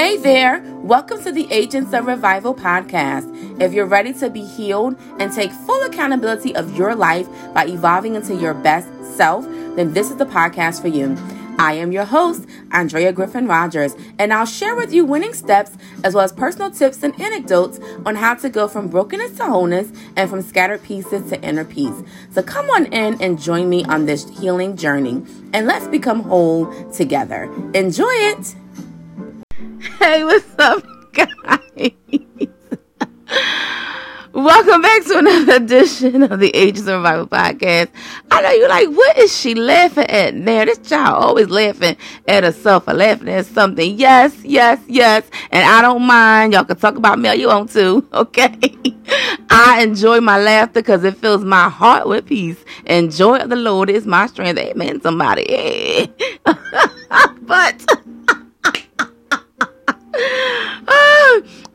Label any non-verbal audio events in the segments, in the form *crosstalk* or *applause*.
Hey there, welcome to the Agents of Revival podcast. If you're ready to be healed and take full accountability of your life by evolving into your best self, then this is the podcast for you. I am your host, Andrea Griffin Rogers, and I'll share with you winning steps as well as personal tips and anecdotes on how to go from brokenness to wholeness and from scattered pieces to inner peace. So come on in and join me on this healing journey, and let's become whole together. Enjoy it! Hey, what's up, guys? *laughs* Welcome back to another edition of the Agents of Revival podcast. I know you're like, what is she laughing at now? This child always laughing at herself or laughing at something. Yes, yes, yes. And I don't mind. Y'all can talk about me all you want to. *laughs* Okay. I enjoy my laughter because it fills my heart with peace. And joy of the Lord is my strength. Amen, somebody. *laughs* but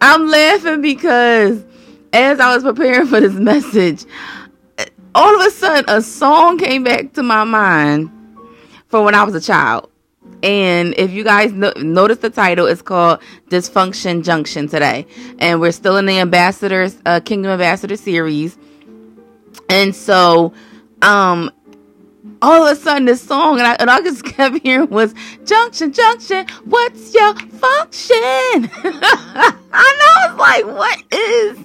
I'm laughing because as I was preparing for this message, all of a sudden a song came back to my mind from when I was a child. And if you guys no- notice the title, it's called Dysfunction Junction today. And we're still in the Ambassadors, uh, Kingdom Ambassador series. And so, um, all of a sudden this song and I, and I just *laughs* kept hearing was junction junction what's your function? *laughs* I know it's like what is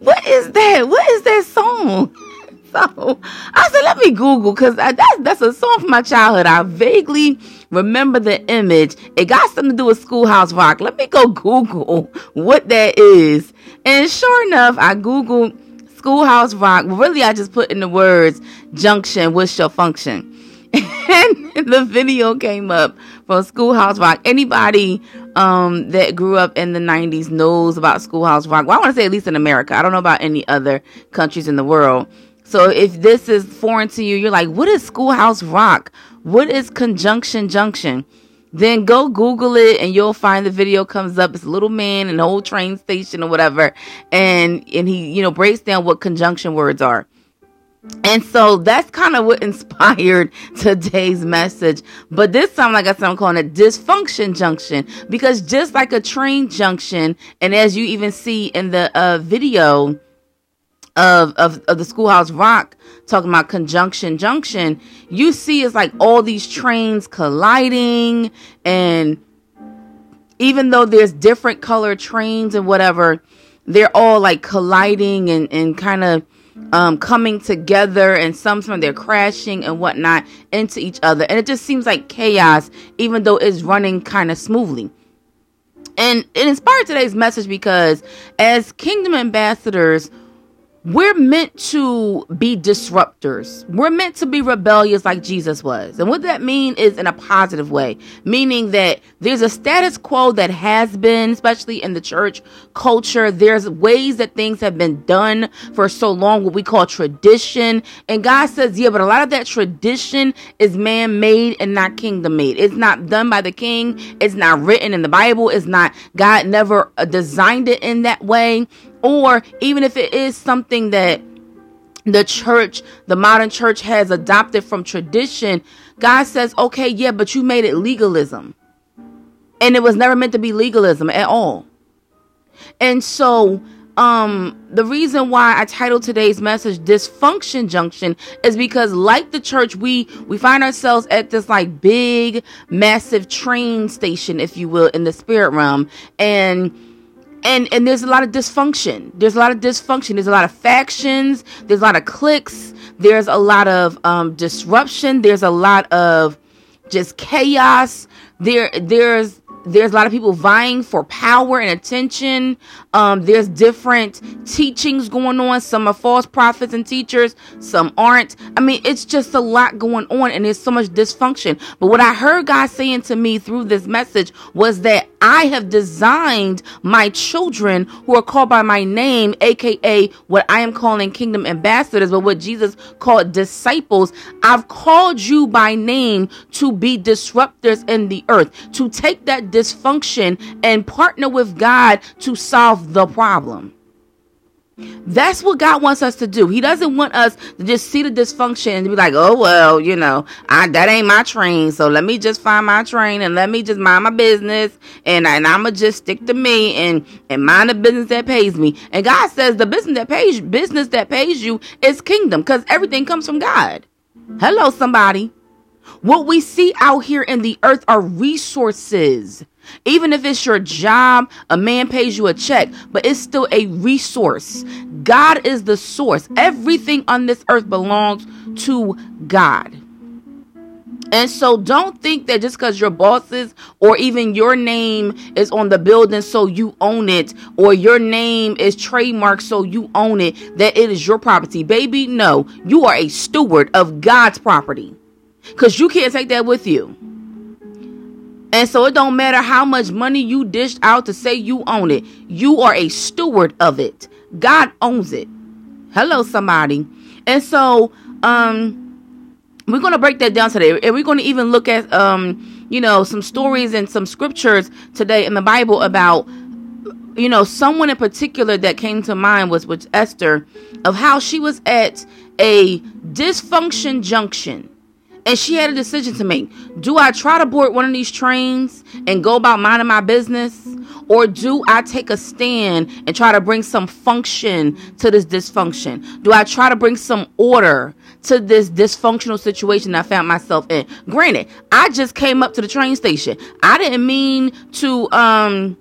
what is that? What is that song? *laughs* So i said let me google because that's that's a song from my childhood. I vaguely remember the image. It got something to do with schoolhouse rock. Let me go google what that is. And sure enough i googled Schoolhouse Rock. Really, I just put in the words junction, what's your function? *laughs* and the video came up from Schoolhouse Rock. Anybody um, that grew up in the 90s knows about Schoolhouse Rock. Well, I want to say at least in America. I don't know about any other countries in the world. So if this is foreign to you, you're like, what is Schoolhouse Rock? What is Conjunction Junction? Then go Google it and you'll find the video comes up. It's a little man in an old train station or whatever. And, and he, you know, breaks down what conjunction words are. And so that's kind of what *laughs* inspired today's message. But this time, like I said, I'm calling it dysfunction junction because just like a train junction, and as you even see in the uh, video, of, of, of the schoolhouse rock talking about conjunction junction you see it's like all these trains colliding and even though there's different color trains and whatever they're all like colliding and, and kind of um, coming together and some sometimes they're crashing and whatnot into each other. And it just seems like chaos even though it's running kind of smoothly. And it inspired today's message because as kingdom ambassadors we're meant to be disruptors. We're meant to be rebellious like Jesus was. And what that means is in a positive way, meaning that there's a status quo that has been, especially in the church culture. There's ways that things have been done for so long, what we call tradition. And God says, yeah, but a lot of that tradition is man made and not kingdom made. It's not done by the king. It's not written in the Bible. It's not, God never designed it in that way or even if it is something that the church, the modern church has adopted from tradition, God says, okay, yeah, but you made it legalism. And it was never meant to be legalism at all. And so, um, the reason why I titled today's message Dysfunction Junction is because like the church, we, we find ourselves at this like big, massive train station, if you will, in the spirit realm. And and and there's a lot of dysfunction there's a lot of dysfunction there's a lot of factions there's a lot of cliques there's a lot of um, disruption there's a lot of just chaos there there's there's a lot of people vying for power and attention. Um, there's different teachings going on. Some are false prophets and teachers, some aren't. I mean, it's just a lot going on and there's so much dysfunction. But what I heard God saying to me through this message was that I have designed my children who are called by my name, aka what I am calling kingdom ambassadors, but what Jesus called disciples. I've called you by name to be disruptors in the earth, to take that dysfunction and partner with God to solve the problem. That's what God wants us to do. He doesn't want us to just see the dysfunction and be like, oh, well, you know, I, that ain't my train. So let me just find my train and let me just mind my business. And, and I'm going to just stick to me and, and mind the business that pays me. And God says the business that pays, business that pays you is kingdom because everything comes from God. Hello, somebody. What we see out here in the earth are resources. Even if it's your job, a man pays you a check, but it's still a resource. God is the source. Everything on this earth belongs to God. And so don't think that just because your bosses or even your name is on the building so you own it or your name is trademarked so you own it that it is your property. Baby, no. You are a steward of God's property. Cuz you can't take that with you. And so it don't matter how much money you dished out to say you own it. You are a steward of it. God owns it. Hello, somebody. And so, um, we're going to break that down today. And we're going to even look at, um, you know, some stories and some scriptures today in the Bible about, you know, someone in particular that came to mind was with Esther of how she was at a dysfunction junction and she had a decision to make. Do I try to board one of these trains and go about minding my business? Or do I take a stand and try to bring some function to this dysfunction? Do I try to bring some order to this dysfunctional situation I found myself in? Granted, I just came up to the train station. I didn't mean to um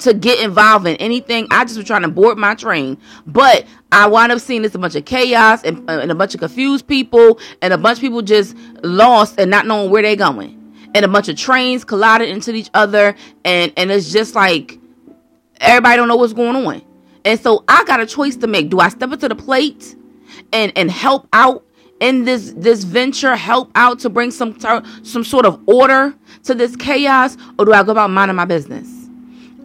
to get involved in anything. I just was trying to board my train. But I wound up seeing this a bunch of chaos and, uh, and a bunch of confused people and a bunch of people just lost and not knowing where they're going. And a bunch of trains collided into each other and, and it's just like everybody don't know what's going on. And so I got a choice to make. Do I step up to the plate and, and help out in this this venture help out to bring some some sort of order to this chaos or do I go about minding my business?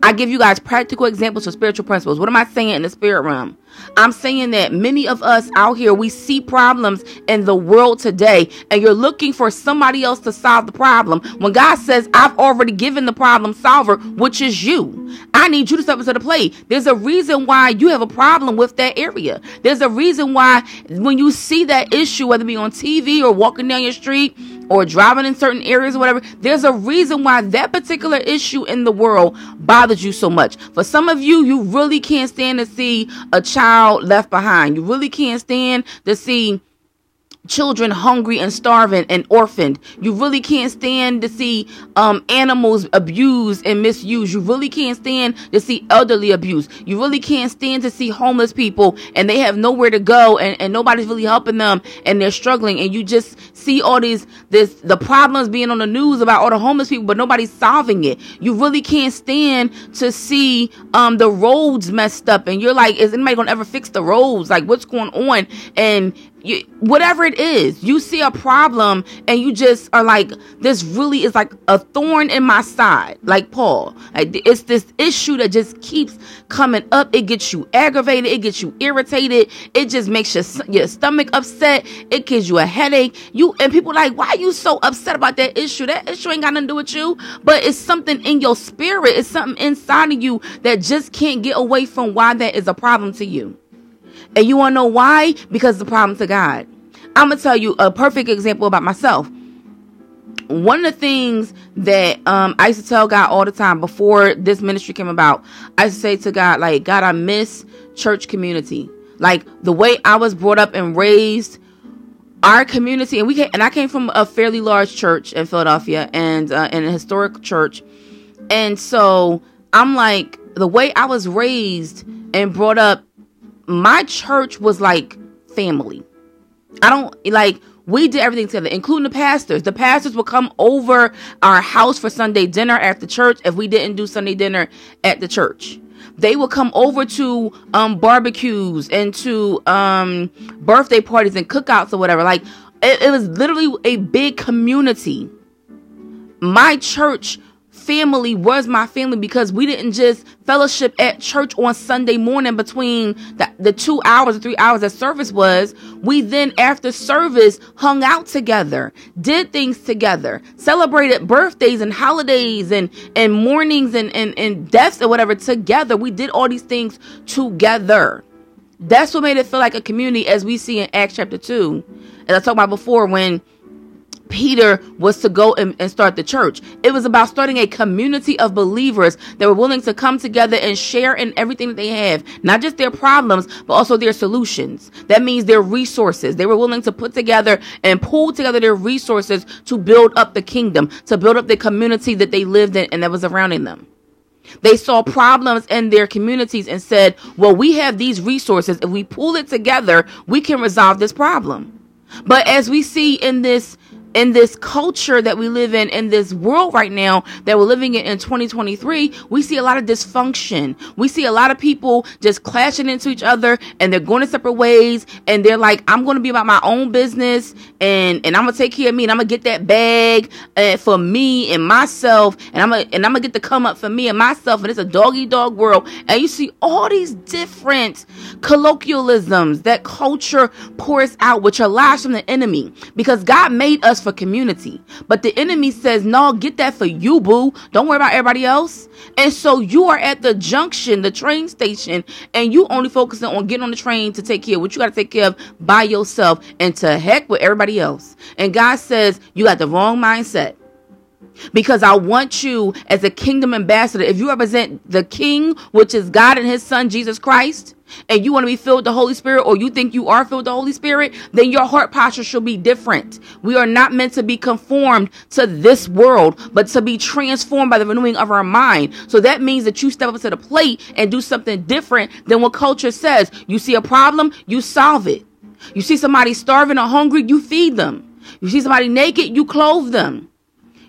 I give you guys practical examples of spiritual principles. What am I saying in the spirit realm? I'm saying that many of us out here, we see problems in the world today, and you're looking for somebody else to solve the problem. When God says, I've already given the problem solver, which is you. I need you to step into the plate. There's a reason why you have a problem with that area. There's a reason why when you see that issue, whether it be on TV or walking down your street, or driving in certain areas or whatever, there's a reason why that particular issue in the world bothers you so much. For some of you, you really can't stand to see a child left behind. You really can't stand to see children hungry and starving and orphaned. You really can't stand to see um, animals abused and misused. You really can't stand to see elderly abuse. You really can't stand to see homeless people and they have nowhere to go and, and nobody's really helping them and they're struggling. And you just see all these this the problems being on the news about all the homeless people, but nobody's solving it. You really can't stand to see um, the roads messed up and you're like, is anybody gonna ever fix the roads? Like what's going on? And you, whatever it is, you see a problem and you just are like, this really is like a thorn in my side, like Paul. Like it's this issue that just keeps coming up. It gets you aggravated, it gets you irritated, it just makes your your stomach upset. It gives you a headache. You and people like, why are you so upset about that issue? That issue ain't got nothing to do with you, but it's something in your spirit. It's something inside of you that just can't get away from why that is a problem to you. And you want to know why? Because the problem to God. I'm going to tell you a perfect example about myself. One of the things that um, I used to tell God all the time before this ministry came about, I used to say to God, like, God, I miss church community. Like the way I was brought up and raised, our community, and we came, and I came from a fairly large church in Philadelphia and uh, in a historic church, and so I'm like the way I was raised and brought up my church was like family. I don't like we did everything together, including the pastors. The pastors would come over our house for Sunday dinner after church if we didn't do Sunday dinner at the church. They would come over to um, barbecues and to um, birthday parties and cookouts or whatever. Like it, it was literally a big community. My church family was my family because we didn't just fellowship at church on Sunday morning between the, the two hours or three hours that service was. We then, after service, hung out together, did things together, celebrated birthdays and holidays and, and mournings and, and, and deaths or whatever together. We did all these things together. That's what made it feel like a community as we see in Acts chapter 2. As I talked about before, when Peter was to go and, and, start the church. It was about starting a community of believers that were willing to come together and share in everything that they have, not just their problems, but also their solutions. That means their resources. They were willing to put together and pull together their resources to build up the kingdom, to build up the community that they lived in and that was surrounding them. They saw problems in their communities and said, well, we have these resources. If we pull it together, we can resolve this problem. But as we see in this in this culture that we live in, in this world right now that we're living in in 2023, we see a lot of dysfunction. We see a lot of people just clashing into each other and they're going to separate ways and they're like, I'm going to be about my own business and, and I'm going to take care of me and I'm going to get that bag uh, for me and myself and I'm going and I'm going to get the come up for me and myself. And it's a doggy dog world. And you see all these different colloquialisms that culture pours out, which are lies from the enemy because God made us for community. But the enemy says, no, get that for you, boo. Don't worry about everybody else. And so you are at the junction, the train station, and you only focusing on getting on the train to take care of what you got to take care of by yourself and to heck with everybody else. And God says, you got the wrong mindset because I want you as a kingdom ambassador. If you represent the king, which is God and his son, Jesus Christ, and you want to be filled with the Holy Spirit, or you think you are filled with the Holy Spirit, then your heart posture should be different. We are not meant to be conformed to this world, but to be transformed by the renewing of our mind. So that means that you step up to the plate and do something different than what culture says. You see a problem, you solve it. You see somebody starving or hungry, you feed them. You see somebody naked, you clothe them.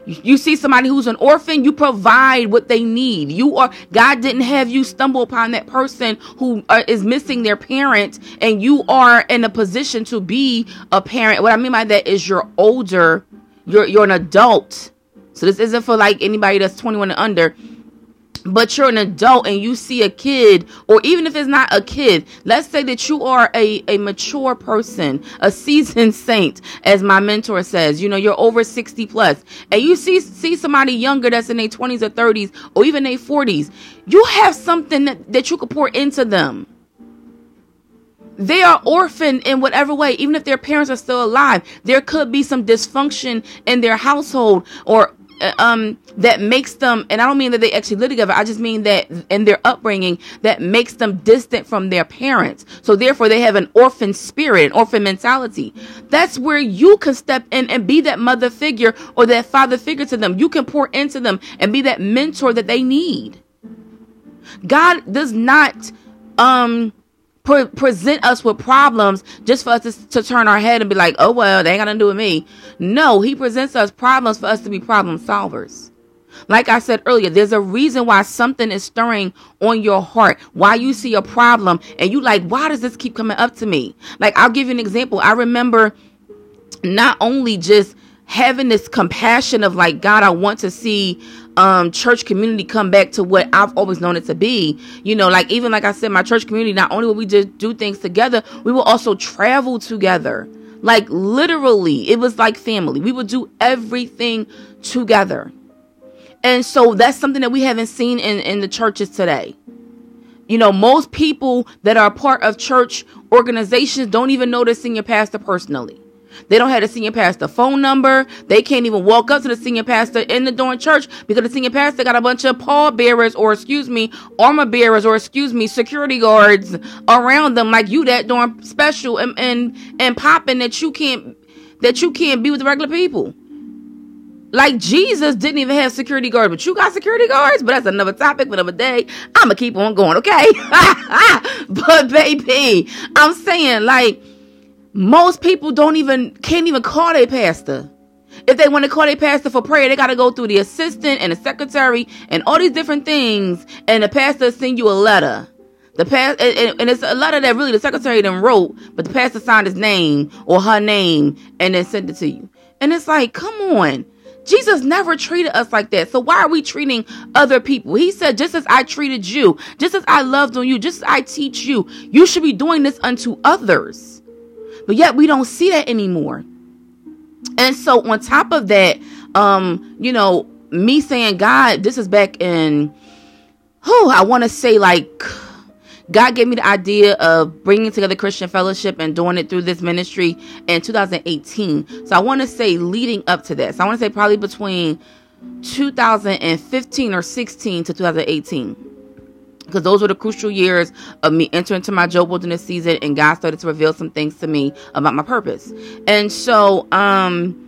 You see somebody who's an orphan, you provide what they need. You are, God didn't have you stumble upon that person who uh, is missing their parent and you are in a position to be a parent. What I mean by that is you're older, you're, you're an adult. So this isn't for like anybody that's 21 and under but you're an adult and you see a kid, or even if it's not a kid, let's say that you are a, a mature person, a seasoned saint, as my mentor says, you know, you're over 60 plus, and you see see somebody younger that's in their 20s or 30s or even their 40s, you have something that, that you could pour into them. They are orphaned in whatever way, even if their parents are still alive. There could be some dysfunction in their household or um that makes them and i don't mean that they actually live together i just mean that in their upbringing that makes them distant from their parents. So therefore they have an orphan spirit an orphan mentality. That's where you can step in and be that mother figure or that father figure to them. You can pour into them and be that mentor that they need. God does not um pre- present us with problems just for us to, to turn our head and be like, oh, well, they ain't got nothing to do with me. No, he presents us problems for us to be problem solvers. Like I said earlier, there's a reason why something is stirring on your heart, why you see a problem and you like, why does this keep coming up to me? Like, I'll give you an example. I remember not only just having this compassion of like, God, I want to see um church community come back to what I've always known it to be. You know, like even like I said, my church community, not only will we just do things together, we will also travel together. Like literally, it was like family. We would do everything together. And so that's something that we haven't seen in, in the churches today. You know, most people that are part of church organizations don't even know the senior pastor personally. They don't have the senior pastor phone number. They can't even walk up to the senior pastor in the darn church because the senior pastor got a bunch of pallbearers or excuse me, armor bearers or excuse me, security guards around them like you that darn special and and, and popping that you can't that you can't be with the regular people. Like Jesus didn't even have security guards, but you got security guards. But that's another topic for another day. I'ma keep on going, okay? *laughs* but baby, I'm saying like most people don't even can't even call their pastor. If they want to call their pastor for prayer, they got to go through the assistant and the secretary and all these different things, and the pastor send you a letter. The past and, and, it's a letter that really the secretary then wrote, but the pastor signed his name or her name and then sent it to you. And it's like, come on. Jesus never treated us like that. So why are we treating other people? He said, just as I treated you, just as I loved on you, just as I teach you, you should be doing this unto others. But yet we don't see that anymore. And so on top of that, um, you know, me saying, God, this is back in, oh, I want to say like God gave me the idea of bringing together Christian fellowship and doing it through this ministry in 2018. So I want to say leading up to this, I want to say probably between 2015 or 16 to 2018 because those were the crucial years of me entering into my Job wilderness season and God started to reveal some things to me about my purpose. And so um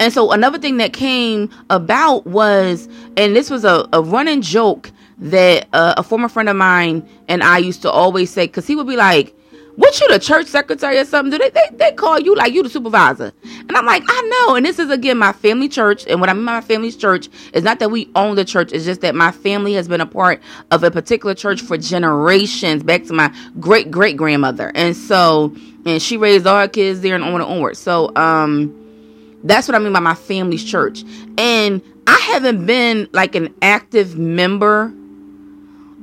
and so another thing that came about was and this was a, a running joke that uh, a former friend of mine and I used to always say because he would be like what you the church secretary or something? Do they, they they call you like you the supervisor? And I'm like, I know. And this is again my family church. And what I mean by my family's church is not that we own the church, it's just that my family has been a part of a particular church for generations, back to my great great grandmother. And so and she raised all her kids there and on and onward. So um that's what I mean by my family's church. And I haven't been like an active member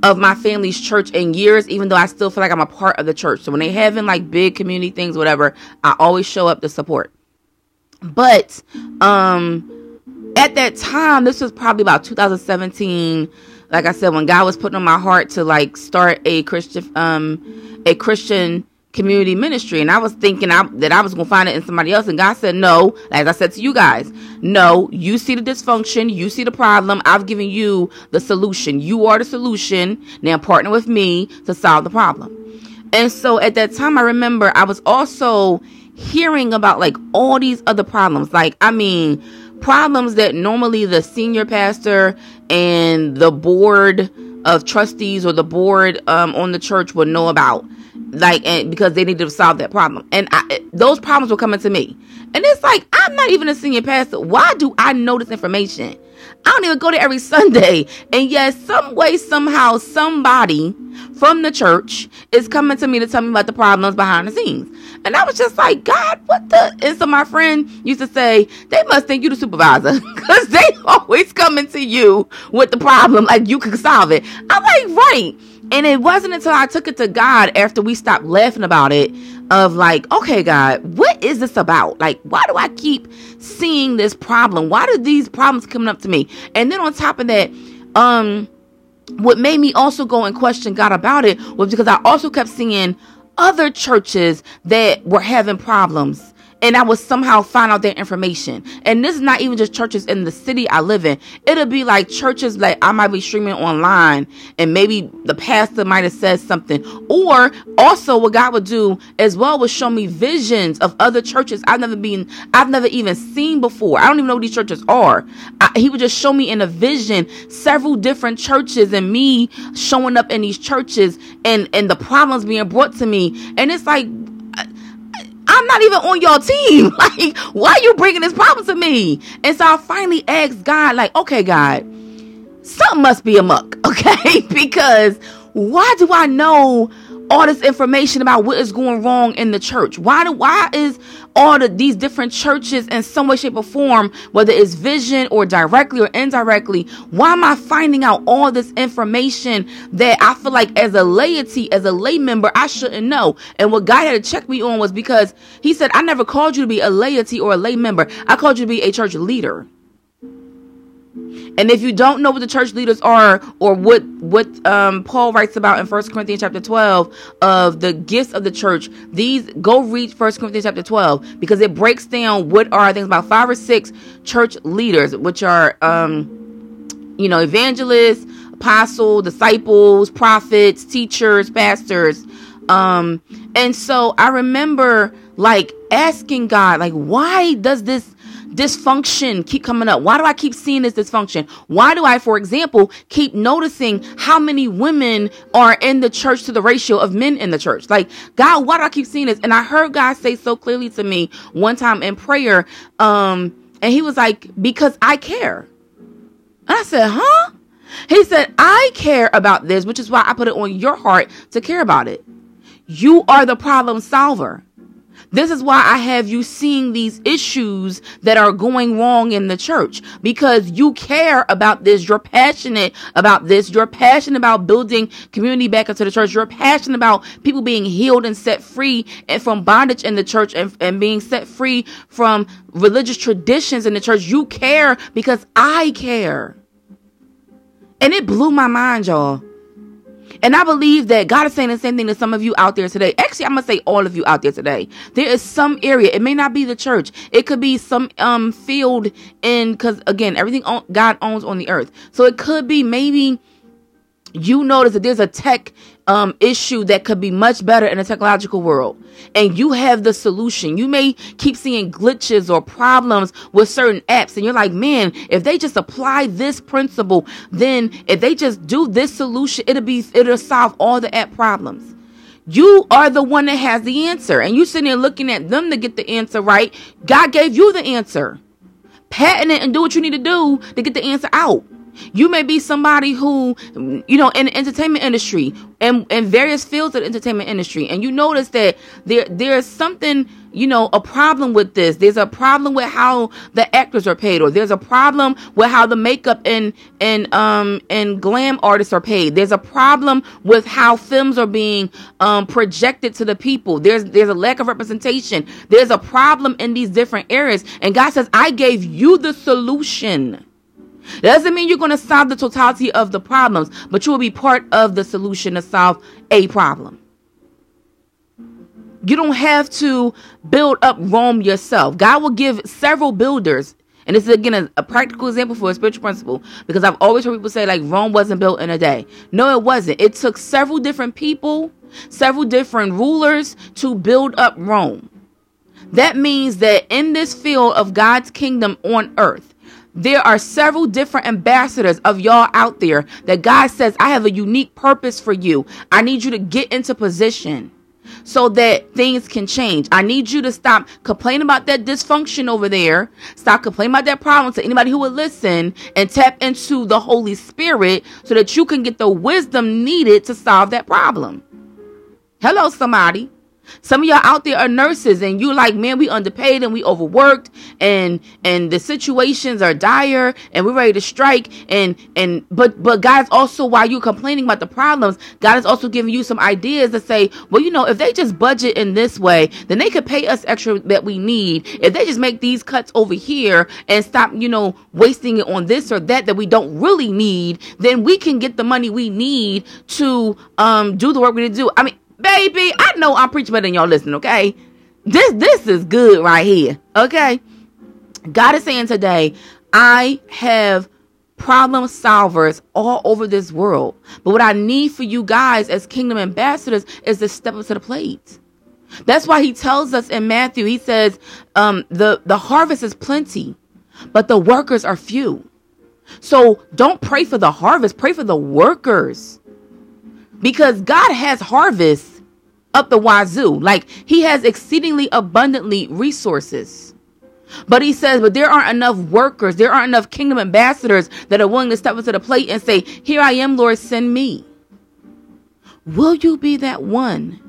of my family's church in years, even though I still feel like I'm a part of the church. So when they having like big community things, whatever, I always show up to support. But um at that time, this was probably about 2017. Like I said, when God was putting on my heart to like start a Christian um a Christian community ministry. And I was thinking I, that I was going to find it in somebody else. And God said, no, as I said to you guys, no, you see the dysfunction. You see the problem. I've given you the solution. You are the solution. Now partner with me to solve the problem. And so at that time, I remember I was also hearing about like all these other problems. Like, I mean, problems that normally the senior pastor and the board of trustees or the board um, on the church would know about like and because they needed to solve that problem. And I, those problems were coming to me. And it's like i'm not even a senior pastor. Why do i know this information? I don't even go there every *laughs* sunday. And yet some way somehow somebody from the church is coming to me to tell me about the problems behind the scenes. And i was just like god what the? And so my friend used to say they must think you the supervisor *laughs* because they *laughs* always coming to you with the problem like you can solve it. I'm like right and it wasn't until I took it to God after we stopped laughing about it of like, okay, God, what is this about? Like, why do I keep seeing this problem? Why do these problems coming up to me? And then on top of that, um, what made me also go and question God about it was because I also kept seeing other churches that were having problems and I would somehow find out their information. And this is not even just churches in the city I live in. It'll be like churches like I might be streaming online and maybe the pastor might have said something. Or also what God would do as well would show me visions of other churches I've never been, I've never even seen before. I don't even know what these churches are. I, he would just show me in a vision several different churches and me showing up in these churches and, and the problems being brought to me. And it's like, I'm not even on your team. *laughs* Like, why are you bringing this problem to me? And so I finally asked God, like, okay, God, something must be amok, *laughs* okay? because why do I know all this information about what is going wrong in the church? Why do why is all of these different churches in some way, shape, or form, whether it's vision or directly or indirectly, why am I finding out all this information that I feel like as a laity, as a lay member, I shouldn't know? And what God had to check me on was because He said, I never called you to be a laity or a lay member. I called you to be a church leader. And if you don't know what the church leaders are or what what um, Paul writes about in First Corinthians chapter 12 of the gifts of the church, these go read First Corinthians chapter 12 because it breaks down what are things about five or six church leaders, which are um, you know, evangelists, apostles, disciples, prophets, teachers, pastors. Um, and so I remember like asking God, like, why does this dysfunction keep coming up? Why do I keep seeing this dysfunction? Why do I, for example, keep noticing how many women are in the church to the ratio of men in the church? Like, God, why do I keep seeing this? And I heard God say so clearly to me one time in prayer, um, and he was like, because I care. And I said, huh? He said, I care about this, which is why I put it on your heart to care about it. You are the problem solver. This is why I have you seeing these issues that are going wrong in the church because you care about this. You're passionate about this. You're passionate about building community back into the church. You're passionate about people being healed and set free and from bondage in the church and, and being set free from religious traditions in the church. You care because I care. And it blew my mind, y'all. And I believe that God is saying the same thing to some of you out there today. Actually, I'm gonna say all of you out there today. There is some area. It may not be the church. It could be some um field in because again, everything God owns on the earth. So it could be maybe you notice that there's a tech um, issue that could be much better in a technological world, and you have the solution. You may keep seeing glitches or problems with certain apps, and you're like, man, if they just apply this principle, then if they just do this solution, it'll be it'll solve all the app problems. You are the one that has the answer, and you sitting there looking at them to get the answer right. God gave you the answer. Patent it and do what you need to do to get the answer out. You may be somebody who, you know, in the entertainment industry and in various fields of the entertainment industry, and you notice that there there's something, you know, a problem with this. There's a problem with how the actors are paid, or there's a problem with how the makeup and and um and glam artists are paid. There's a problem with how films are being um projected to the people. There's there's a lack of representation. There's a problem in these different areas, and God says, "I gave you the solution." Doesn't mean you're going to solve the totality of the problems, but you will be part of the solution to solve a problem. You don't have to build up Rome yourself. God will give several builders. And this is again a, a, practical example for a spiritual principle because I've always heard people say like Rome wasn't built in a day. No, it wasn't. It took several different people, several different rulers to build up Rome. That means that in this field of God's kingdom on earth, there are several different ambassadors of y'all out there that God says, I have a unique purpose for you. I need you to get into position so that things can change. I need you to stop complaining about that dysfunction over there. Stop complaining about that problem to anybody who will listen and tap into the Holy Spirit so that you can get the wisdom needed to solve that problem. Hello, somebody. Some of y'all out there are nurses and you like, man, we underpaid and we overworked and and the situations are dire and we're ready to strike and and but but God's also while you're complaining about the problems, God is also giving you some ideas to say, well, you know, if they just budget in this way, then they could pay us extra that we need. If they just make these cuts over here and stop, you know, wasting it on this or that that we don't really need, then we can get the money we need to um do the work we need to do. I mean, baby, I know I'm preaching better than y'all listening, okay? This this is good right here. Okay. God is saying today, I have problem solvers all over this world. But what I need for you guys as kingdom ambassadors is to step up to the plate. That's why he tells us in Matthew, he says, um, the, the harvest is plenty, but the workers are few. So don't pray for the harvest, pray for the workers because God has harvests up the wazoo. Like he has exceedingly abundantly resources. But he says, but there aren't enough workers, there aren't enough kingdom ambassadors that are willing to step up to the plate and say, Here I am, Lord, send me. Will you be that one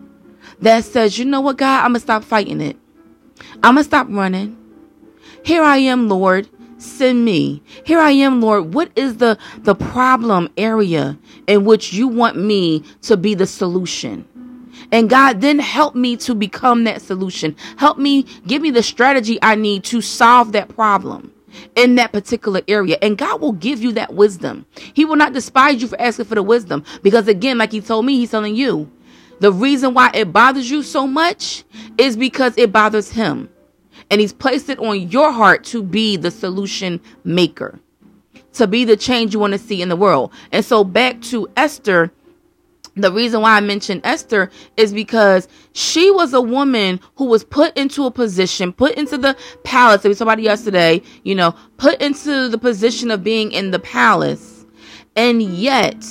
that says, You know what, God, I'm going to stop fighting it? I'm going to stop running. Here I am, Lord send me. Here I am, Lord. What is the, the problem area in which you want me to be the solution? And God, then help me to become that solution. Help me, give me the strategy I need to solve that problem in that particular area. And God will give you that wisdom. He will not despise you for asking for the wisdom. Because again, like He told me, He's telling you, the reason why it bothers you so much is because it bothers Him and he's placed it on your heart to be the solution maker, to be the change you want to see in the world. And so back to Esther, the reason why I mentioned Esther is because she was a woman who was put into a position, put into the palace. There was somebody yesterday, you know, put into the position of being in the palace. And yet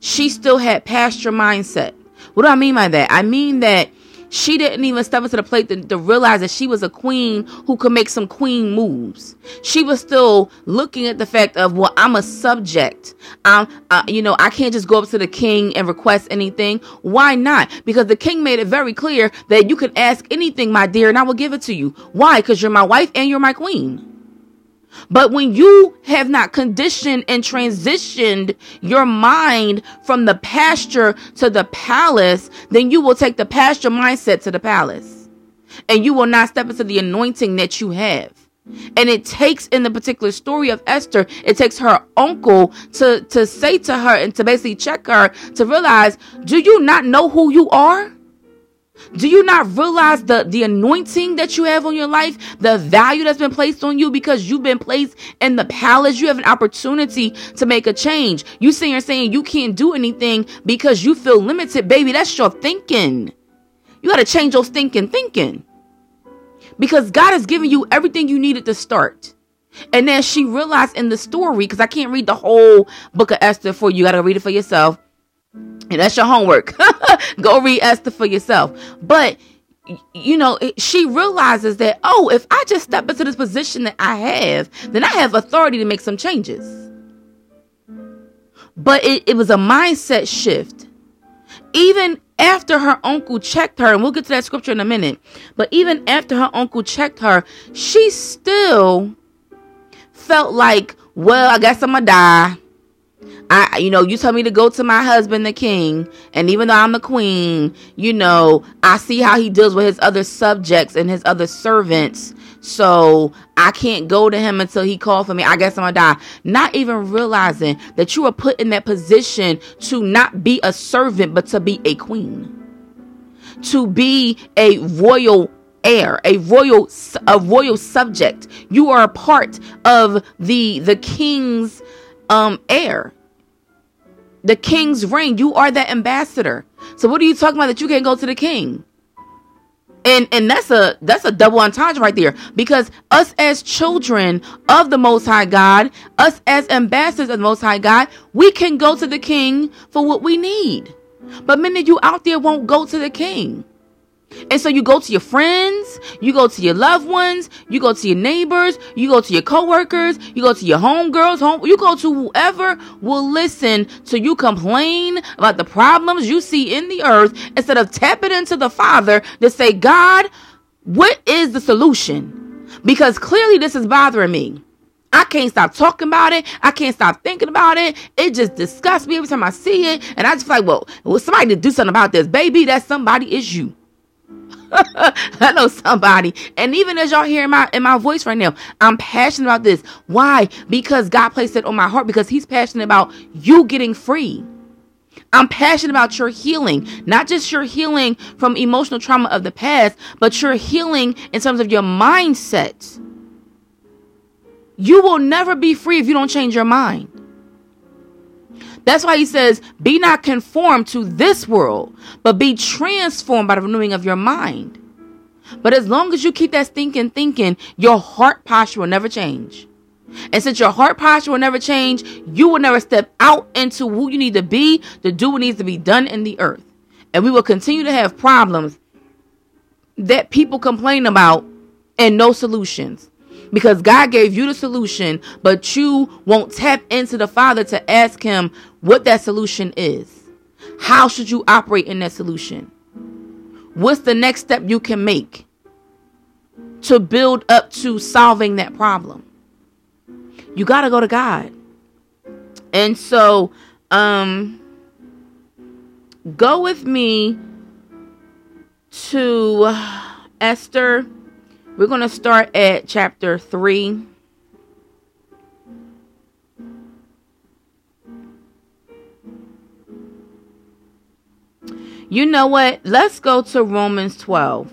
she still had pasture mindset. What do I mean by that? I mean that she didn't even step up to the plate to, to, realize that she was a queen who could make some queen moves. She was still looking at the fact of, well, I'm a subject. I'm, uh, you know, I can't just go up to the king and request anything. Why not? Because the king made it very clear that you can ask anything, my dear, and I will give it to you. Why? Because you're my wife and you're my queen. But when you have not conditioned and transitioned your mind from the pasture to the palace, then you will take the pasture mindset to the palace. And you will not step into the anointing that you have. And it takes in the particular story of Esther, it takes her uncle to, to say to her and to basically check her to realize, do you not know who you are? Do you not realize the, the anointing that you have on your life, the value that's been placed on you because you've been placed in the palace? You have an opportunity to make a change. You saying you're saying you can't do anything because you feel limited, baby. That's your thinking. You got to change your thinking, thinking because God has given you everything you needed to start. And then she realized in the story, because I can't read the whole book of Esther for you, you got to read it for yourself. And that's your homework. *laughs* Go read Esther for yourself. But, you know, she realizes that, oh, if I just step into this position that I have, then I have authority to make some changes. But it, it was a mindset shift. Even after her uncle checked her, and we'll get to that scripture in a minute, but even after her uncle checked her, she still felt like, well, I guess I'm gonna die. I, you know, you tell me to go to my husband, the king, and even though I'm the queen, you know, I see how he deals with his other subjects and his other servants. So I can't go to him until he calls for me. I guess I'm gonna die. Not even realizing that you are put in that position to not be a servant, but to be a queen, to be a royal heir, a royal, a royal subject. You are a part of the the king's um heir the king's ring. You are that ambassador. So what are you talking about that you can't go to the king? And and that's a that's a double entendre right there because us as children of the most high God, us as ambassadors of the most high God, we can go to the king for what we need. But many of you out there won't go to the king. And so you go to your friends, you go to your loved ones, you go to your neighbors, you go to your coworkers, you go to your homegirls, home, you go to whoever will listen to you complain about the problems you see in the earth instead of tapping into the Father to say, God, what is the solution? Because clearly this is bothering me. I can't stop talking about it. I can't stop thinking about it. It just disgusts me every time I see it. And I just feel like, well, well, somebody to do something about this. Baby, that somebody is you. *laughs* I know somebody. And even as y'all hear my in my voice right now, I'm passionate about this. Why? Because God placed it on my heart because he's passionate about you getting free. I'm passionate about your healing, not just your healing from emotional trauma of the past, but your healing in terms of your mindset. You will never be free if you don't change your mind. That's why he says, Be not conformed to this world, but be transformed by the renewing of your mind. But as long as you keep that thinking, thinking, your heart posture will never change. And since your heart posture will never change, you will never step out into who you need to be to do what needs to be done in the earth. And we will continue to have problems that people complain about and no solutions because God gave you the solution, but you won't tap into the Father to ask Him what that solution is. How should you operate in that solution? What's the next step you can make to build up to solving that problem? You got to go to God. And so, um, go with me to Esther we're going to start at chapter 3. You know what? Let's go to Romans 12.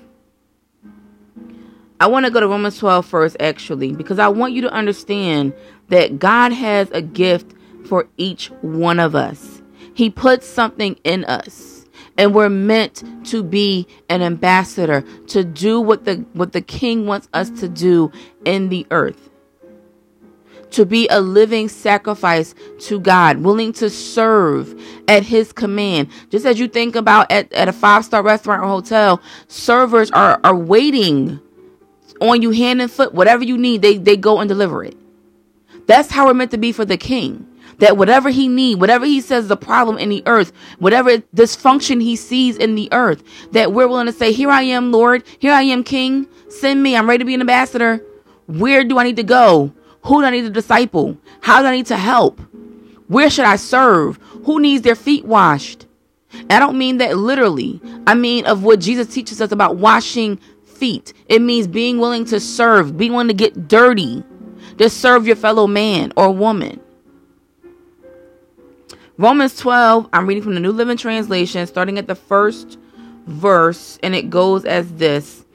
I want to go to Romans 12 first, actually, because I want you to understand that God has a gift for each one of us. He puts something in us and we're meant to be an ambassador to do what the what the king wants us to do in the earth to be a living sacrifice to God, willing to serve at His command. Just as you think about at, at a five star restaurant or hotel, servers are, are waiting on you hand and foot. Whatever you need, they, they go and deliver it. That's how we're meant to be for the King that whatever he need, whatever he says a problem in the earth, whatever dysfunction he sees in the earth, that we're willing to say, here I am, Lord, here I am, King, send me, I'm ready to be an ambassador. Where do I need to go? Who do I need to disciple? How do I need to help? Where should I serve? Who needs their feet washed? I don't mean that literally. I mean of what Jesus teaches us about washing feet. It means being willing to serve, being willing to get dirty, to serve your fellow man or woman. Romans 12, I'm reading from the New Living Translation, starting at the first verse, and it goes as this.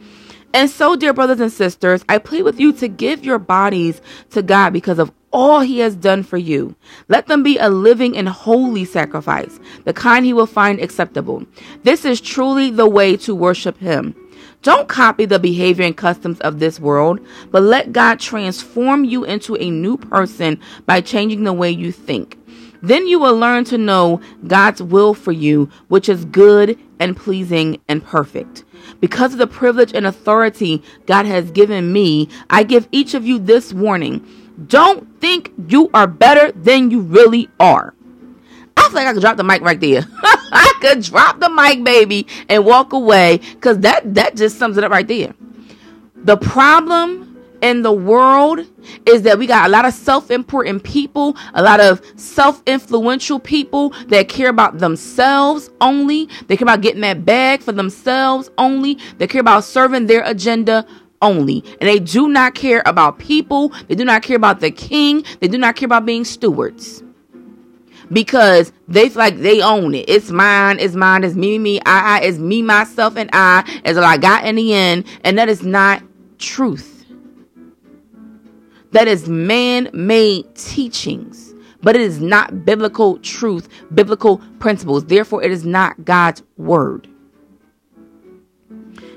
And so, dear brothers and sisters, I plead with you to give your bodies to God because of all he has done for you. Let them be a living and holy sacrifice, the kind he will find acceptable. This is truly the way to worship him. Don't copy the behavior and customs of this world, but let God transform you into a new person by changing the way you think. Then you will learn to know God's will for you, which is good and pleasing and perfect. Because of the privilege and authority God has given me, I give each of you this warning. Don't think you are better than you really are. I feel like I could drop the mic right there. *laughs* I could drop the mic, baby, and walk away because that that just sums it up right there. The problem in the world is that we got a lot of self-important people, a lot of self-influential people that care about themselves only. They care about getting that bag for themselves only. They care about serving their agenda only. And they do not care about people. They do not care about the king. They do not care about being stewards. Because they feel like they own it. It's mine, it's mine, it's me, me, I, I, it's me, myself, and I, is all I got in the end. And that is not truth that is man made teachings, but it is not biblical truth, biblical principles. Therefore, it is not God's word.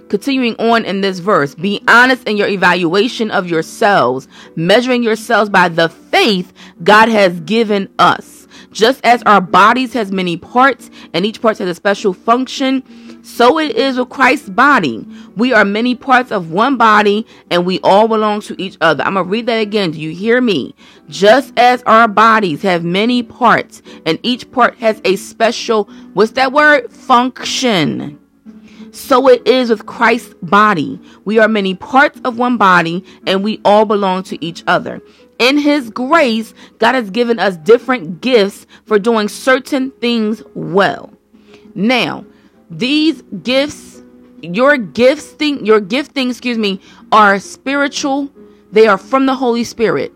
Continuing on in this verse, be honest in your evaluation of yourselves, measuring yourselves by the faith God has given us. Just as our bodies has many parts and each part has a special function, so it is with Christ's body. We are many parts of one body and we all belong to each other. I'm going to read that again. Do you hear me? Just as our bodies have many parts and each part has a special, what's that word? Function. So it is with Christ's body. We are many parts of one body and we all belong to each other. In His grace, God has given us different gifts for doing certain things well. Now, these gifts, your gifting, your gifting, excuse me, are spiritual. They are from the Holy Spirit.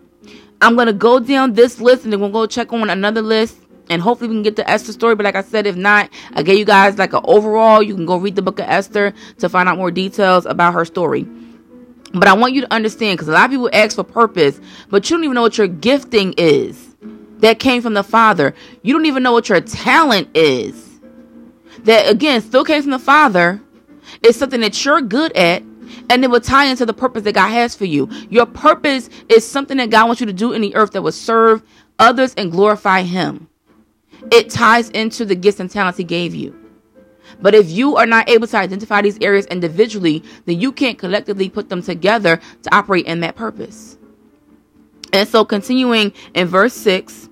I'm gonna go down this list and then we'll go check on another list and hopefully we can get the Esther story. But like I said, if not, I gave you guys like an overall. You can go read the book of Esther to find out more details about her story. But I want you to understand because a lot of people ask for purpose, but you don't even know what your gifting is that came from the Father. You don't even know what your talent is that again still came from the Father is something that you're good at and it will tie into the purpose that God has for you. Your purpose is something that God wants you to do in the earth that will serve others and glorify Him. It ties into the gifts and talents He gave you. But if you are not able to identify these areas individually, then you can't collectively put them together to operate in that purpose. And so, continuing in verse 6,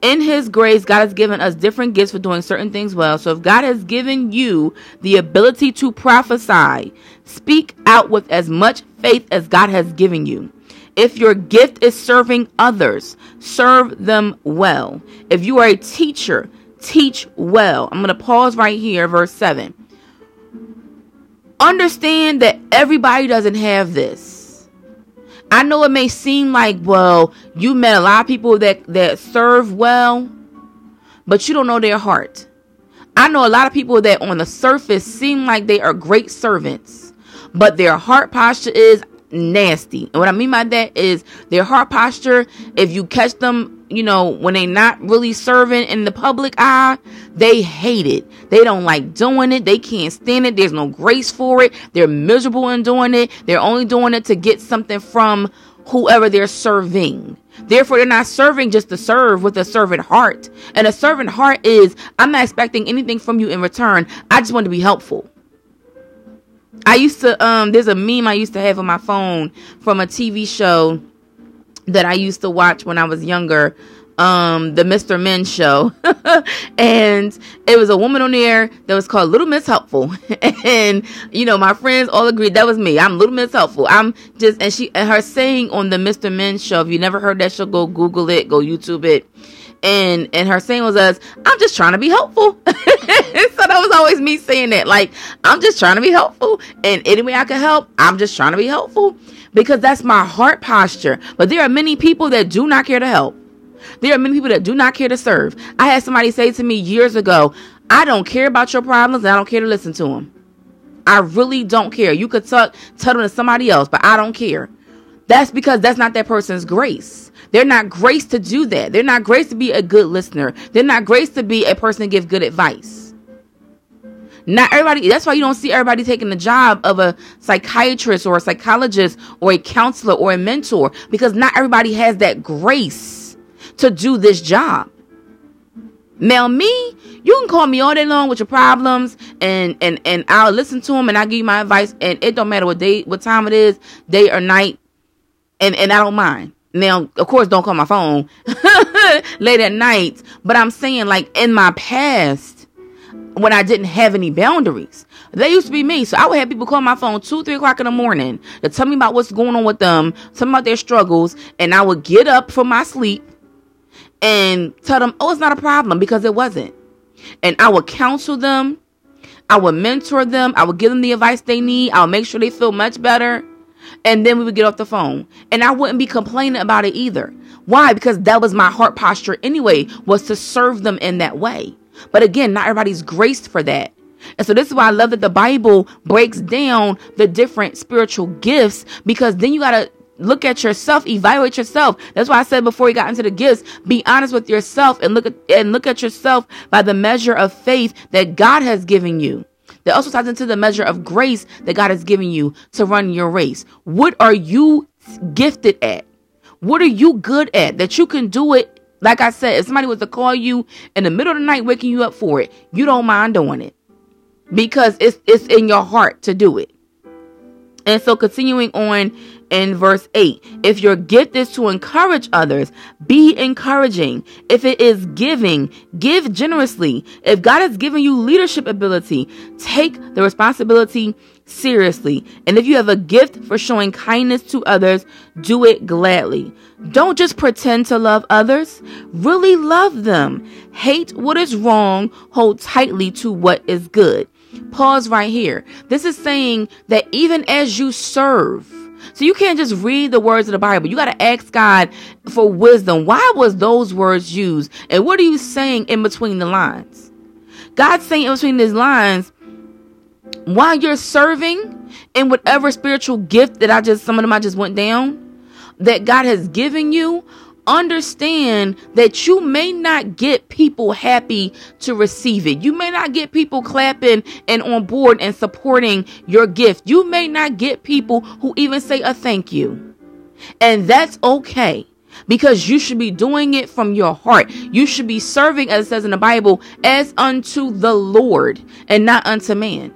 in his grace, God has given us different gifts for doing certain things well. So if God has given you the ability to prophesy, speak out with as much faith as God has given you. If your gift is serving others, serve them well. If you are a teacher, teach well. I'm going to pause right here, verse 7. Understand that everybody doesn't have this I know it may seem like, well, you met a lot of people that that serve well, but you don't know their heart. I know a lot of people that on the surface seem like they are great servants, but their heart posture is nasty. And what I mean by that is their heart posture, if you catch them, you know, when they not really serving in the public eye, they hate it. They don't like doing it. They can't stand it. There's no grace for it. They're miserable in doing it. They're only doing it to get something from whoever they're serving. Therefore, they're not serving just to serve with a servant heart. And a servant heart is, I'm not expecting anything from you in return. I just want to be helpful. I used to um there's a meme I used to have on my phone from a TV show that I used to watch when I was younger um the Mr. Men show *laughs* and it was a woman on there that was called Little Miss Helpful *laughs* and you know my friends all agreed that was me I'm Little Miss Helpful I'm just and she and her saying on the Mr. Men show if you never heard that show go google it go YouTube it and and her saying was us, I'm just trying to be helpful. *laughs* so that was always me saying that, like I'm just trying to be helpful, and any way I can help, I'm just trying to be helpful because that's my heart posture. But there are many people that do not care to help. There are many people that do not care to serve. I had somebody say to me years ago, I don't care about your problems and I don't care to listen to them. I really don't care. You could talk, tell them to somebody else, but I don't care. That's because that's not that person's grace. They're not graced to do that. They're not graced to be a good listener. They're not graced to be a person to give good advice. Not everybody, that's why you don't see everybody taking the job of a psychiatrist or a psychologist or a counselor or a mentor because not everybody has that grace to do this job. Now, me, you can call me all day long with your problems, and and and I'll listen to them, and I'll give you my advice, and it don't matter what day, what time it is, day or night, and and I don't mind. Now, of course, don't call my phone *laughs* late at night, but I'm saying like in my past, when I didn't have any boundaries. They used to be me. So I would have people call my phone two, three o'clock in the morning to tell me about what's going on with them, tell me about their struggles, and I would get up from my sleep and tell them, oh, it's not a problem because it wasn't. And I would counsel them. I would mentor them. I would give them the advice they need. I would make sure they feel much better. And then we would get off the phone. And I wouldn't be complaining about it either. Why? Because that was my heart posture anyway, was to serve them in that way. But again, not everybody's graced for that. And so this is why I love that the Bible breaks down the different spiritual gifts because then you got to look at yourself, evaluate yourself. That's why I said before we got into the gifts, be honest with yourself and look at and look at yourself by the measure of faith that God has given you. That also ties into the measure of grace that God has given you to run your race. What are you gifted at? What are you good at that you can do it? Like I said, if somebody was to call you in the middle of the night, waking you up for it, you don't mind doing it because it's it's in your heart to do it. And so continuing on in verse 8. If your gift is to encourage others, be encouraging. If it is giving, give generously. If God has given you leadership ability, take the responsibility seriously. And if you have a gift for showing kindness to others, do it gladly. Don't just pretend to love others, really love them. Hate what is wrong, hold tightly to what is good. Pause right here. This is saying that even as you serve, so you can't just read the words of the Bible. You got to ask God for wisdom. Why was those words used? And what are you saying in between the lines? God's saying in between these lines, while you're serving in whatever spiritual gift that I just, some of them I just went down, that God has given you, understand that you may not get people happy to receive it. You may not get people clapping and on board and supporting your gift. You may not get people who even say a thank you. And that's okay because you should be doing it from your heart. You should be serving, as it says in the Bible, as unto the Lord and not unto man.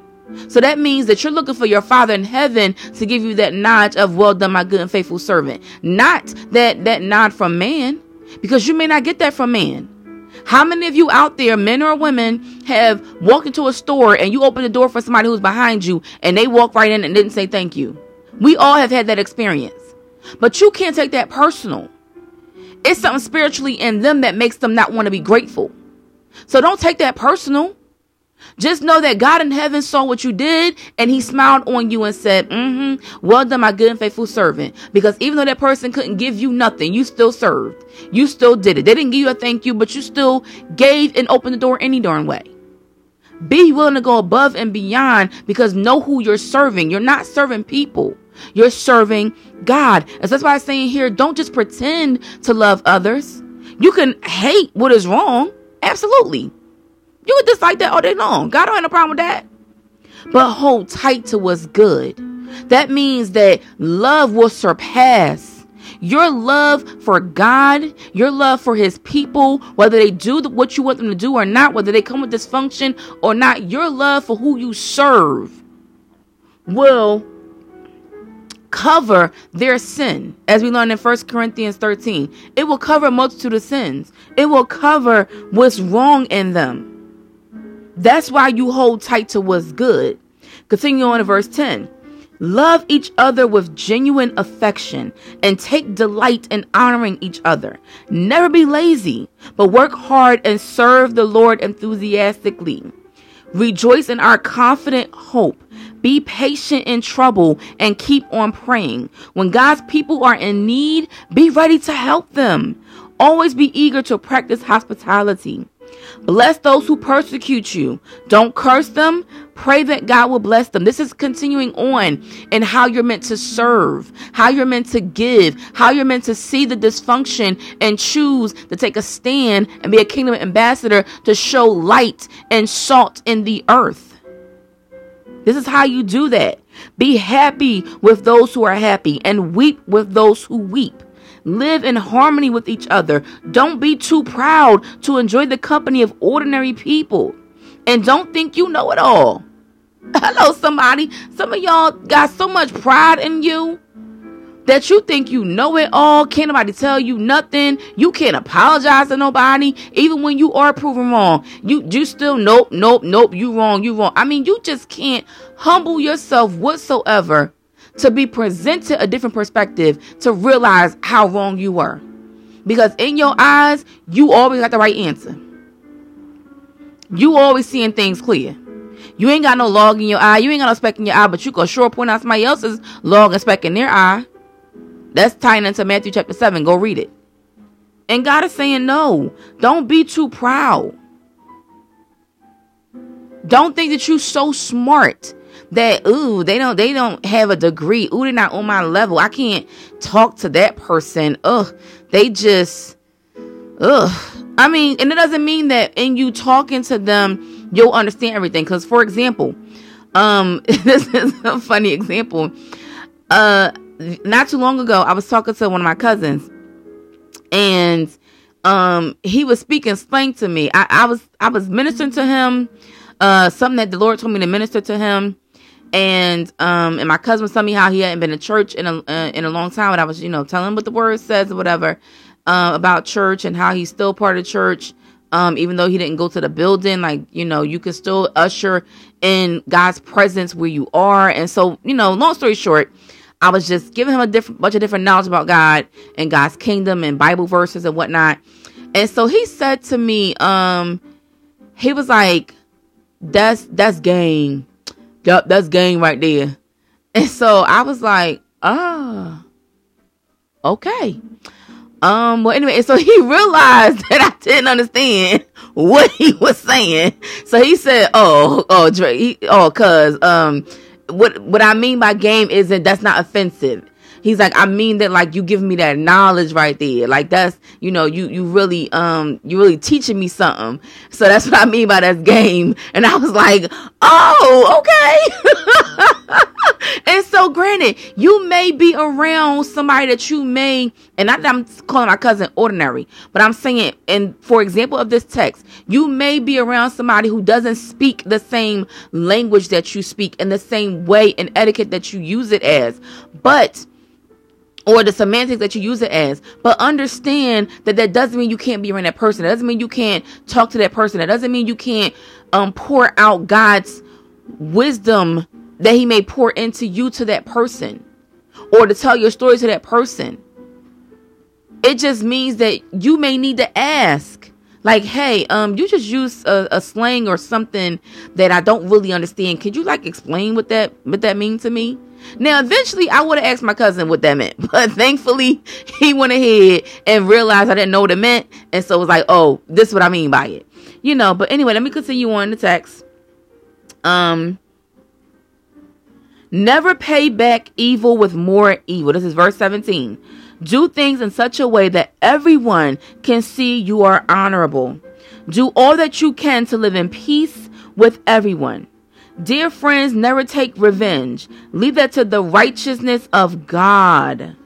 So that means that you're looking for your Father in heaven to give you that nod of well done, my good and faithful servant. Not that that nod from man, because you may not get that from man. How many of you out there, men or women, have walked into a store and you open the door for somebody who's behind you and they walk right in and didn't say thank you? We all have had that experience. But you can't take that personal. It's something spiritually in them that makes them not want to be grateful. So don't take that personal. Just know that God in heaven saw what you did and he smiled on you and said, mm-hmm, well done, my good and faithful servant. Because even though that person couldn't give you nothing, you still served. You still did it. They didn't give you a thank you, but you still gave and opened the door any darn way. Be willing to go above and beyond because know who you're serving. You're not serving people. You're serving God. And so that's why I'm saying here, don't just pretend to love others. You can hate what is wrong. Absolutely. You could dislike that all day long. God don't have no problem with that. But hold tight to what's good. That means that love will surpass your love for God, your love for His people, whether they do what you want them to do or not, whether they come with dysfunction or not, your love for who you serve will cover their sin. As we learned in 1 Corinthians 13, it will cover a multitude of sins, it will cover what's wrong in them. That's why you hold tight to what's good. Continue on to verse 10. Love each other with genuine affection and take delight in honoring each other. Never be lazy, but work hard and serve the Lord enthusiastically. Rejoice in our confident hope. Be patient in trouble and keep on praying. When God's people are in need, be ready to help them. Always be eager to practice hospitality. Bless those who persecute you. Don't curse them. Pray that God will bless them. This is continuing on in how you're meant to serve, how you're meant to give, how you're meant to see the dysfunction and choose to take a stand and be a kingdom ambassador to show light and salt in the earth. This is how you do that. Be happy with those who are happy and weep with those who weep. Live in harmony with each other. Don't be too proud to enjoy the company of ordinary people. And don't think you know it all. Hello, somebody. Some of y'all got so much pride in you that you think you know it all. Can't nobody tell you nothing. You can't apologize to nobody, even when you are proven wrong. You you still nope, nope, nope. You wrong, you wrong. I mean, you just can't humble yourself whatsoever to be presented a different perspective to realize how wrong you were. Because in your eyes, you always got the right answer. You always seeing things clear. You ain't got no log in your eye. You ain't got no speck in your eye, but you can sure point out somebody else's log and speck in their eye. That's tying into Matthew chapter 7. Go read it. And God is saying, no, don't be too proud. Don't think that you're so smart that ooh they don't they don't have a degree. Ooh they're not on my level. I can't talk to that person. Ugh they just ugh. I mean and it doesn't mean that in you talking to them you'll understand everything. Because for example um *laughs* this is a funny example. Uh not too long ago i was talking to one of my cousins and um he was speaking slang to me. I, I was i was ministering to him uh something that the lord told me to minister to him and um and my cousin was telling me how he hadn't been to church in a uh, in a long time and I was you know telling him what the word says or whatever uh, about church and how he's still part of church um even though he didn't go to the building. Like you know you can still usher in God's presence where you are. And so you know long story short I was just giving him a different bunch of different knowledge about God and God's kingdom and Bible verses and whatnot. And so he said to me um he was like that's that's game Yup, that's gang right there. And so I was like, ah, oh, okay. Um, well, anyway, so he *laughs* realized that I didn't understand what he was saying. So he said, "Oh, oh, Dre, oh, cause um, what what I mean by game isn't that's not offensive he's like, I mean that like you giving me that knowledge right there. Like that's you know, you you really um you really teaching me something. So that's what I mean by that game. And I was like, oh, okay. *laughs* and so granted, you may be around somebody that you may and not that I'm calling my cousin ordinary, but I'm saying and for example of this text, you may be around somebody who doesn't speak the same language that you speak in the same way and etiquette that you use it as. But or the semantics that you use it as. But understand that that doesn't mean you can't be around that person. That doesn't mean you can't talk to that person. That doesn't mean you can't um pour out God's wisdom that He may pour into you to that person, or to tell your story to that person. It just means that you may need to ask. Like, hey, um, you just use a, a slang or something that I don't really understand. Could you like explain what that what that means to me? Now, eventually, I would have asked my cousin what that meant, *laughs* but thankfully, he went ahead and realized I didn't know what it meant, and so it was like, "Oh, this is what I mean by it," you know. But anyway, let me continue on the text. Um, never pay back evil with more evil. This is verse seventeen. Do things in such a way that everyone can see you are honorable. Do all that you can to live in peace with everyone. Dear friends, never take revenge. Leave that to the righteousness of God.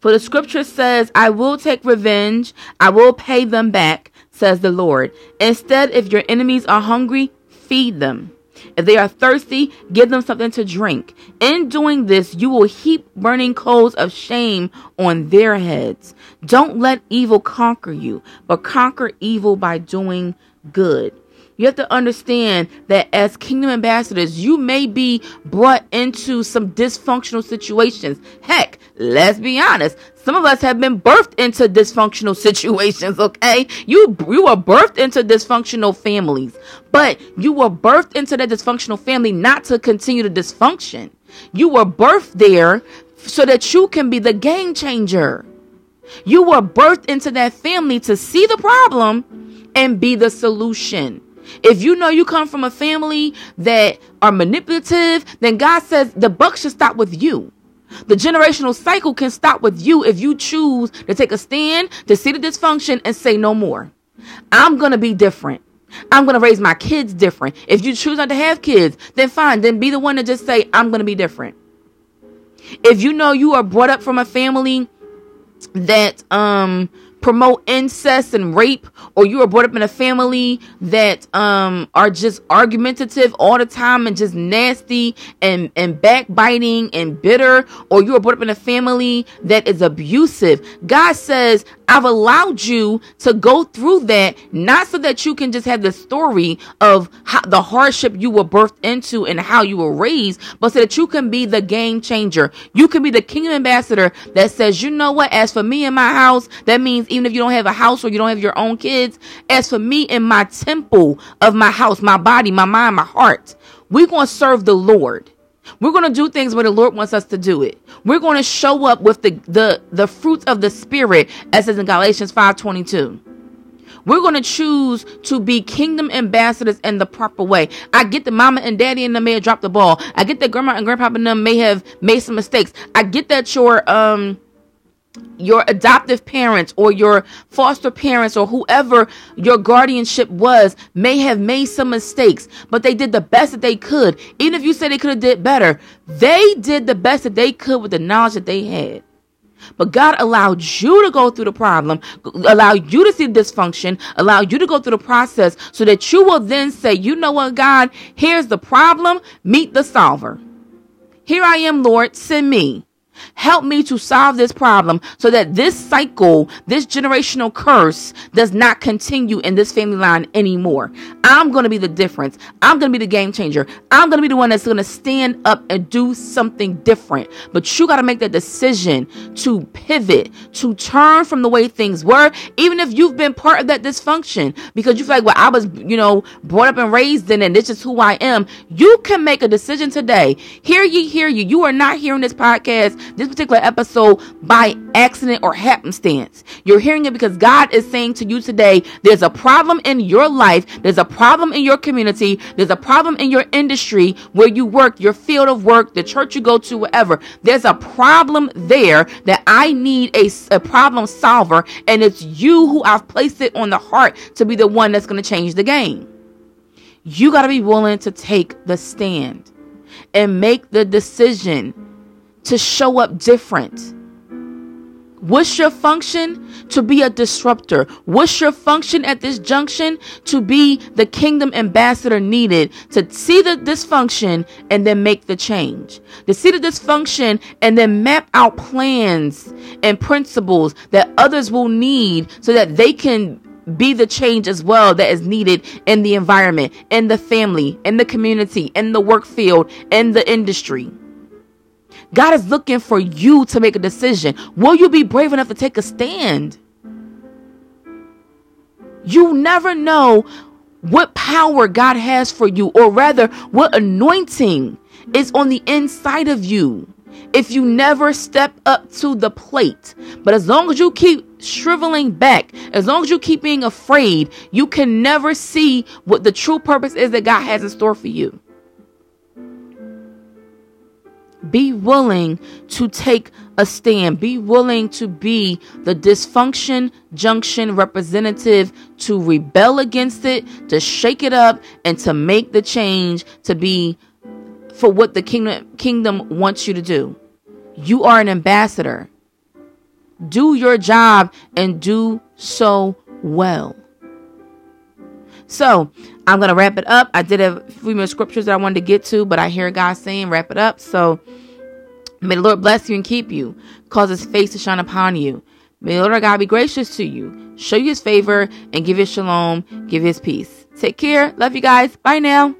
For the scripture says, I will take revenge, I will pay them back, says the Lord. Instead, if your enemies are hungry, feed them. If they are thirsty, give them something to drink. In doing this, you will heap burning coals of shame on their heads. Don't let evil conquer you, but conquer evil by doing good. You have to understand that as kingdom ambassadors, you may be brought into some dysfunctional situations. Heck, let's be honest. Some of us have been birthed into dysfunctional *laughs* situations, okay? You you were birthed into dysfunctional families, but you were birthed into that dysfunctional family not to continue the dysfunction. You were birthed there so that you can be the game changer. You were birthed into that family to see the problem and be the solution. If you know you come from a family that are manipulative, then God says the buck should stop with you. The generational cycle can stop with you if you choose to take a stand, to see the dysfunction, and say no more. I'm going to be different. I'm going to raise my kids different. If you choose not to have kids, then fine. Then be the one to just say, I'm going to be different. If you know you are brought up from a family that um promote incest and rape or you were brought up in a family that um are just argumentative all the time and just nasty and and backbiting and bitter or you were brought up in a family that is abusive god says I've allowed you to go through that, not so that you can just have the story of how, the hardship you were birthed into and how you were raised, but so that you can be the game changer. You can be the kingdom ambassador that says, you know what, as for me in my house, that means even if you don't have a house or you don't have your own kids, as for me in my temple of my house, my body, my mind, my heart, we're going to serve the Lord. We're going to do things where the Lord wants us to do it. We're going to show up with the the the fruits of the spirit as says in Galatians 5:22. We're going to choose to be kingdom ambassadors in the proper way. I get that mama and daddy and them may have dropped the ball. I get that grandma and grandpa and them may have made some mistakes. I get that your um your adoptive parents or your foster parents or whoever your guardianship was may have made some mistakes but they did the best that they could. Even if you said they could have did better they did the best that they could with the knowledge that they had. But God allowed you to go through the problem, allow you to see the dysfunction, allow you to go through the process so that you will then say, you know what, God, here's the problem, meet the solver. Here I am, Lord, send me. Help me to solve this problem so that this cycle, this generational curse does not continue in this family line anymore. I'm going to be the difference. I'm going to be the game changer. I'm going to be the one that's going to stand up and do something different. But you got to make that decision to pivot, to turn from the way things were, even if you've been part of that dysfunction because you feel like, well, I was, you know, brought up and raised in, and this is who I am. You can make a decision today. Hear ye, hear you. You are not hearing this podcast this particular episode by accident or happenstance. You're hearing it because God is saying to you today, there's a problem in your life, there's a problem in your community, there's a problem in your industry where you work, your field of work, the church you go to, whatever. There's a problem there that I need a, a problem solver, and it's you who I've placed it on the heart to be the one that's going to change the game. You got to be willing to take the stand and make the decision to show up different. What's your function? To be a disruptor. What's your function at this junction? To be the kingdom ambassador needed to see the dysfunction and then make the change. To see the dysfunction and then map out plans and principles that others will need so that they can be the change as well that is needed in the environment, in the family, in the community, in the work field, in the industry. God is looking for you to make a decision. Will you be brave enough to take a stand? You never know what power God has for you, or rather, what anointing is on the inside of you if you never step up to the plate. But as long as you keep shriveling back, as long as you keep being afraid, you can never see what the true purpose is that God has in store for you. Be willing to take a stand. Be willing to be the dysfunction junction representative to rebel against it, to shake it up, and to make the change to be for what the kingdom kingdom wants you to do. You are an ambassador. Do your job and do so well. So I'm gonna wrap it up. I did a few more scriptures that I wanted to get to, but I hear God saying wrap it up. So may the Lord bless you and keep you, cause his face to shine upon you. May the Lord God be gracious to you, show you his favor, and give his shalom, give his peace. Take care. Love you guys. Bye now.